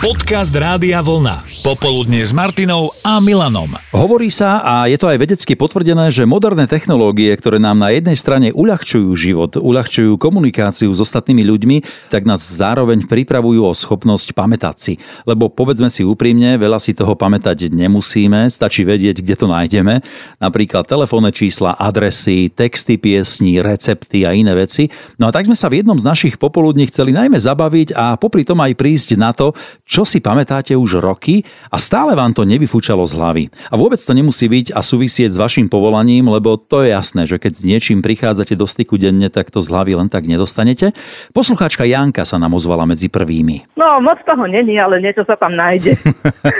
Podcast Rádia Vlna. Popoludne s Martinou a Milanom. Hovorí sa, a je to aj vedecky potvrdené, že moderné technológie, ktoré nám na jednej strane uľahčujú život, uľahčujú komunikáciu s ostatnými ľuďmi, tak nás zároveň pripravujú o schopnosť pamätať si. Lebo povedzme si úprimne, veľa si toho pamätať nemusíme, stačí vedieť, kde to nájdeme. Napríklad telefónne čísla, adresy, texty piesní, recepty a iné veci. No a tak sme sa v jednom z našich popoludní chceli najmä zabaviť a popri tom aj prísť na to, čo si pamätáte už roky a stále vám to nevyfúčalo z hlavy. A vôbec to nemusí byť a súvisieť s vašim povolaním, lebo to je jasné, že keď s niečím prichádzate do styku denne, tak to z hlavy len tak nedostanete. Poslucháčka Janka sa nám ozvala medzi prvými. No, moc toho není, ale niečo sa tam nájde.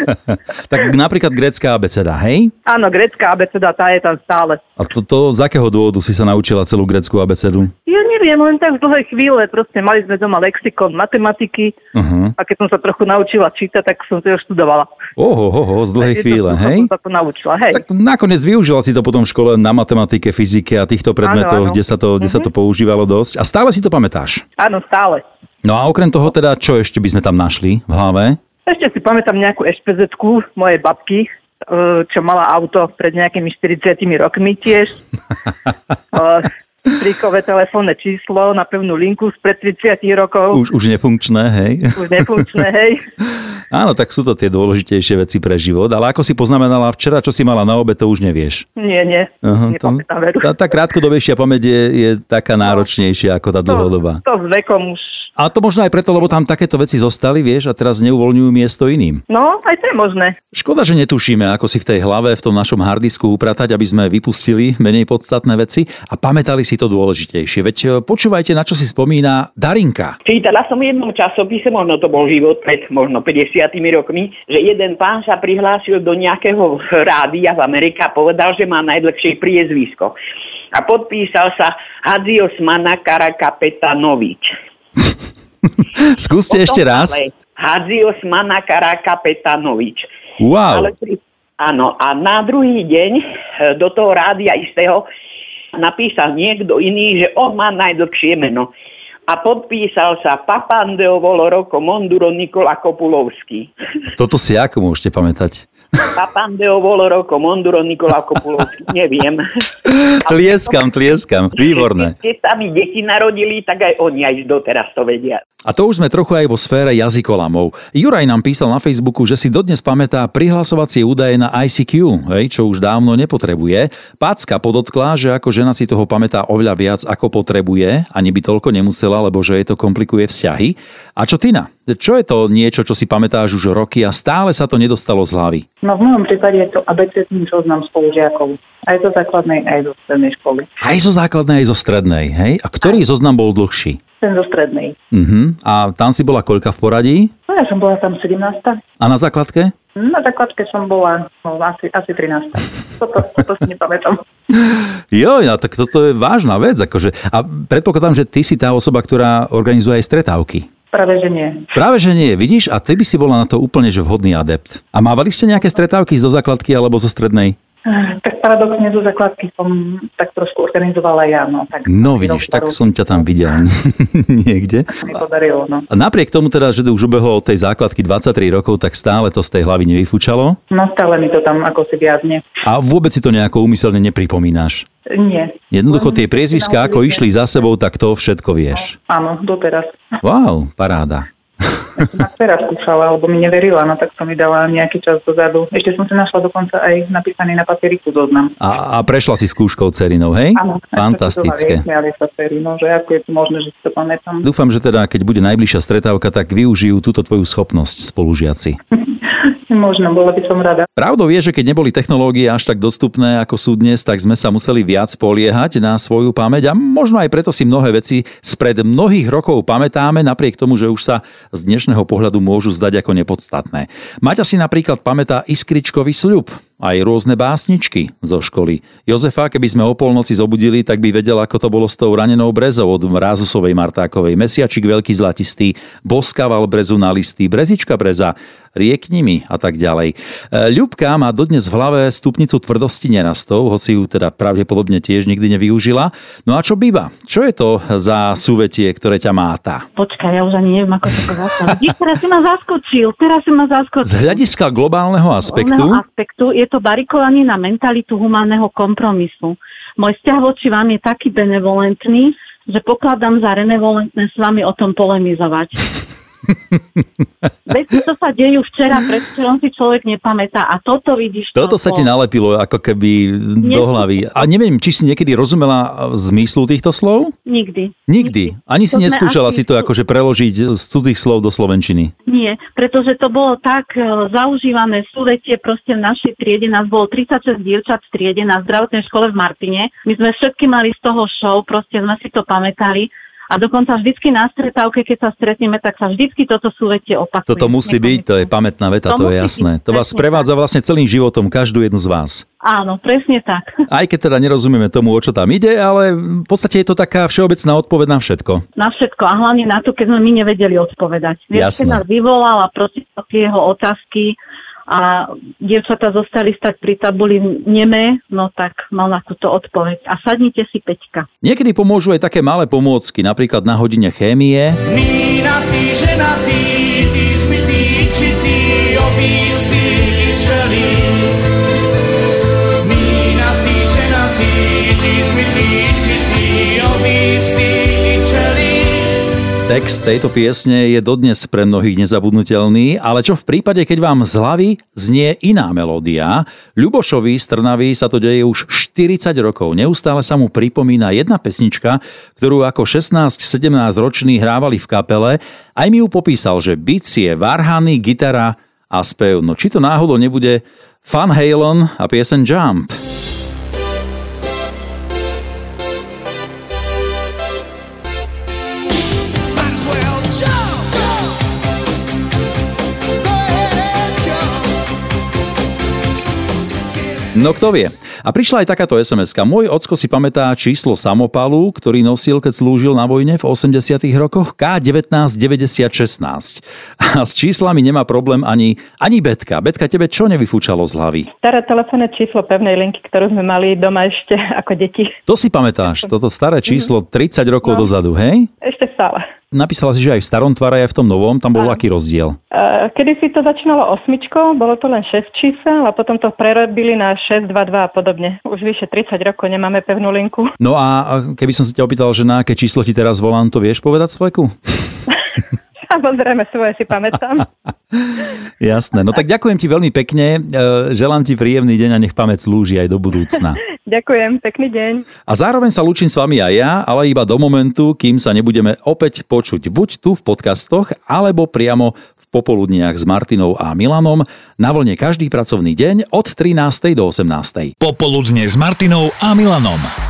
tak napríklad grécka abeceda, hej? Áno, grécka abeceda, tá je tam stále. A to, to z akého dôvodu si sa naučila celú grécku abecedu? Ja neviem, len tak z dlhej chvíle. Proste mali sme doma lexikon matematiky uh-huh. a keď som sa trochu naučila čítať, tak som to študovala. Oho, oho, z dlhej Takže chvíle, to, hej? Som sa to naučila, hej. Tak nakoniec využila si to potom v škole na matematike, fyzike a týchto predmetoch, Áno, áno. kde, sa to, kde sa to používalo dosť. A stále si to pamätáš? Áno, stále. No a okrem toho teda, čo ešte by sme tam našli v hlave? Ešte si pamätám nejakú ešpezetku mojej babky, e, čo mala auto pred nejakými 40 rokmi tiež. Strikové telefónne číslo na pevnú linku spred 30 rokov. Už, už nefunkčné, hej? Už nefunkčné, hej. Áno, tak sú to tie dôležitejšie veci pre život, ale ako si poznamenala včera, čo si mala na obe, to už nevieš. Nie, nie. Aha, to, tá, tá krátkodobejšia pamäť je, je taká náročnejšia ako tá dlhodobá. To, to s vekom už... A to možno aj preto, lebo tam takéto veci zostali, vieš, a teraz neuvoľňujú miesto iným. No, aj to je možné. Škoda, že netušíme, ako si v tej hlave, v tom našom hardisku upratať, aby sme vypustili menej podstatné veci a pamätali si to dôležitejšie. Veď e, počúvajte, na čo si spomína Darinka. Čítala som v jednom časopise, možno to bol život pred možno 50 rokmi, že jeden pán sa prihlásil do nejakého rádia v Amerike a povedal, že má najdlhšie priezvisko. A podpísal sa Hadzios Manakara Kapetanovič. Skúste ešte raz. Hadzios Manakara Kapetanovič. Wow. Ale pri, áno, a na druhý deň e, do toho rádia istého napísal niekto iný, že on má najdlhšie meno. A podpísal sa Papandeo Voloroko Monduro Nikola Kopulovský. Toto si ako môžete pamätať? Papandeo Voloroko Monduro Nikola Kopulovský. Neviem. Tlieskam, tlieskam. Výborné. Keď sa mi deti narodili, tak aj oni aj doteraz to vedia. A to už sme trochu aj vo sfére jazykolamov. Juraj nám písal na Facebooku, že si dodnes pamätá prihlasovacie údaje na ICQ, hej, čo už dávno nepotrebuje. Pácka podotkla, že ako žena si toho pamätá oveľa viac, ako potrebuje, ani by toľko nemusela, lebo že jej to komplikuje vzťahy. A čo Tina? Čo je to niečo, čo si pamätáš už roky a stále sa to nedostalo z hlavy? No v mojom prípade je to abecedný zoznam spolužiakov. Aj zo základnej, aj zo strednej školy. Aj zo základnej, aj zo strednej, hej? A ktorý zoznam bol dlhší? Ten zo strednej. Uh-huh. A tam si bola koľka v poradí? No ja som bola tam 17. A na základke? Na základke som bola no, asi, asi 13. Toto, toto si nepamätám. Jo, no, tak toto je vážna vec. Akože. A predpokladám, že ty si tá osoba, ktorá organizuje aj stretávky. Práve že nie. Práve, že nie, vidíš? A ty by si bola na to úplne že vhodný adept. A mávali ste nejaké stretávky zo základky alebo zo strednej? Tak paradoxne zo základky som tak trošku organizovala ja. No, tak No vidíš, tak som ťa tam videl niekde. Mi podarilo, no. A napriek tomu teda, že už ubehlo od tej základky 23 rokov, tak stále to z tej hlavy nevyfúčalo? No stále mi to tam ako si viazne. A vôbec si to nejako úmyselne nepripomínaš? Nie. Jednoducho tie priezviská, ako išli za sebou, tak to všetko vieš. Áno, doteraz. Wow, paráda. Ma teraz skúšala, alebo mi neverila, no tak som mi dala nejaký čas dozadu. Ešte som si našla dokonca aj napísaný na papieriku zoznam. A, a prešla si skúškou cerinou, hej? Áno, Fantastické. Sa cery, no, že ako je to možné, že si to pamätám. Dúfam, že teda, keď bude najbližšia stretávka, tak využijú túto tvoju schopnosť spolužiaci. Možno, bola by som rada. Pravdou je, že keď neboli technológie až tak dostupné, ako sú dnes, tak sme sa museli viac poliehať na svoju pamäť a možno aj preto si mnohé veci spred mnohých rokov pamätáme, napriek tomu, že už sa z dnešného pohľadu môžu zdať ako nepodstatné. Maťa si napríklad pamätá iskričkový sľub, aj rôzne básničky zo školy. Jozefa, keby sme o polnoci zobudili, tak by vedela, ako to bolo s tou ranenou brezou od Rázusovej Martákovej. Mesiačik veľký zlatistý, boskával brezu na listy, brezička breza. Riekni mi a tak ďalej. E, Ľubka má dodnes v hlave stupnicu tvrdosti nerastov, hoci ju teda pravdepodobne tiež nikdy nevyužila. No a čo Biba? Čo je to za súvetie, ktoré ťa máta? Počkaj, ja už ani neviem, ako to povedať. Teraz si ma zaskočil, teraz si ma zaskočil. Z hľadiska globálneho aspektu? Globálneho aspektu je to barikovanie na mentalitu humánneho kompromisu. Môj vzťah voči vám je taký benevolentný, že pokladám za renevolentné s vami o tom polemizovať. Veci, čo sa dejú včera, predvčerom si človek nepamätá a toto vidíš. Toto sa ti nalepilo ako keby do hlavy. A neviem, či si niekedy rozumela zmyslu týchto slov? Nikdy. Nikdy. Ani si To sme neskúšala asi- si to akože preložiť z cudzích slov do slovenčiny. Nie, pretože to bolo tak e, zaužívané súvetie proste v našej triede. Nás bolo 36 dievčat v triede na zdravotnej škole v Martine. My sme všetky mali z toho show, proste sme si to pamätali. A dokonca vždycky na stretávke, keď sa stretneme, tak sa vždycky toto súvetie opakuje. Toto musí byť, to je pamätná veta, to, To je jasné. byť, To vás prevádza vlastne celým životom, každú jednu z vás. Áno, presne tak. Aj keď teda nerozumieme tomu, o čo tam ide, ale v podstate je to taká všeobecná odpoveď na všetko. Na všetko a hlavne na to, keď sme my nevedeli odpovedať. Vieš, keď nás vyvolal a proste tie jeho otázky a dievčatá zostali stať pri tabuli neme, no tak mal na túto odpoveď. A sadnite si Peťka. Niekedy pomôžu aj také malé pomôcky, napríklad na hodine chémie, Nina ty, žena ty, Text tejto piesne je dodnes pre mnohých nezabudnutelný, ale čo v prípade, keď vám z hlavy znie iná melódia? Ľubošovi z Trnavy sa to deje už 40 rokov. Neustále sa mu pripomína jedna pesnička, ktorú ako 16-17 ročný hrávali v kapele. Aj mi ju popísal, že bicie, varhany, gitara a spev. No či to náhodou nebude Van Halen a piesen Jump? No kto vie. A prišla aj takáto sms Môj ocko si pamätá číslo samopalu, ktorý nosil, keď slúžil na vojne v 80 rokoch K199016. A s číslami nemá problém ani, ani Betka. Betka, tebe čo nevyfúčalo z hlavy? Staré telefónne číslo pevnej linky, ktorú sme mali doma ešte ako deti. To si pamätáš, toto staré číslo 30 rokov No. dozadu, hej? Ešte stále. Napísala si, že aj v starom tvare, aj v tom novom, tam bol Áno. aký rozdiel? Uh, Kedy si to začínalo osmičkou, bolo to len 6 čísel a potom to prerobili na 6, 2, 2 a podobne. Už vyše 30 rokov nemáme pevnú linku. No a a keby som sa ťa opýtal, že na aké číslo ti teraz volám, to vieš povedať, Sleku? Samozrejme, svoje si pamätám. Jasné. No tak ďakujem ti veľmi pekne, e, želám ti príjemný deň a nech pamäť slúži aj do budúcna. Ďakujem, pekný deň. A zároveň sa lúčim s vami aj ja, ale iba do momentu, kým sa nebudeme opäť počuť buď tu v podcastoch, alebo priamo v popoludniach s Martinou a Milanom na vlne každý pracovný deň od 13. do 18. Popoludne s Martinou a Milanom.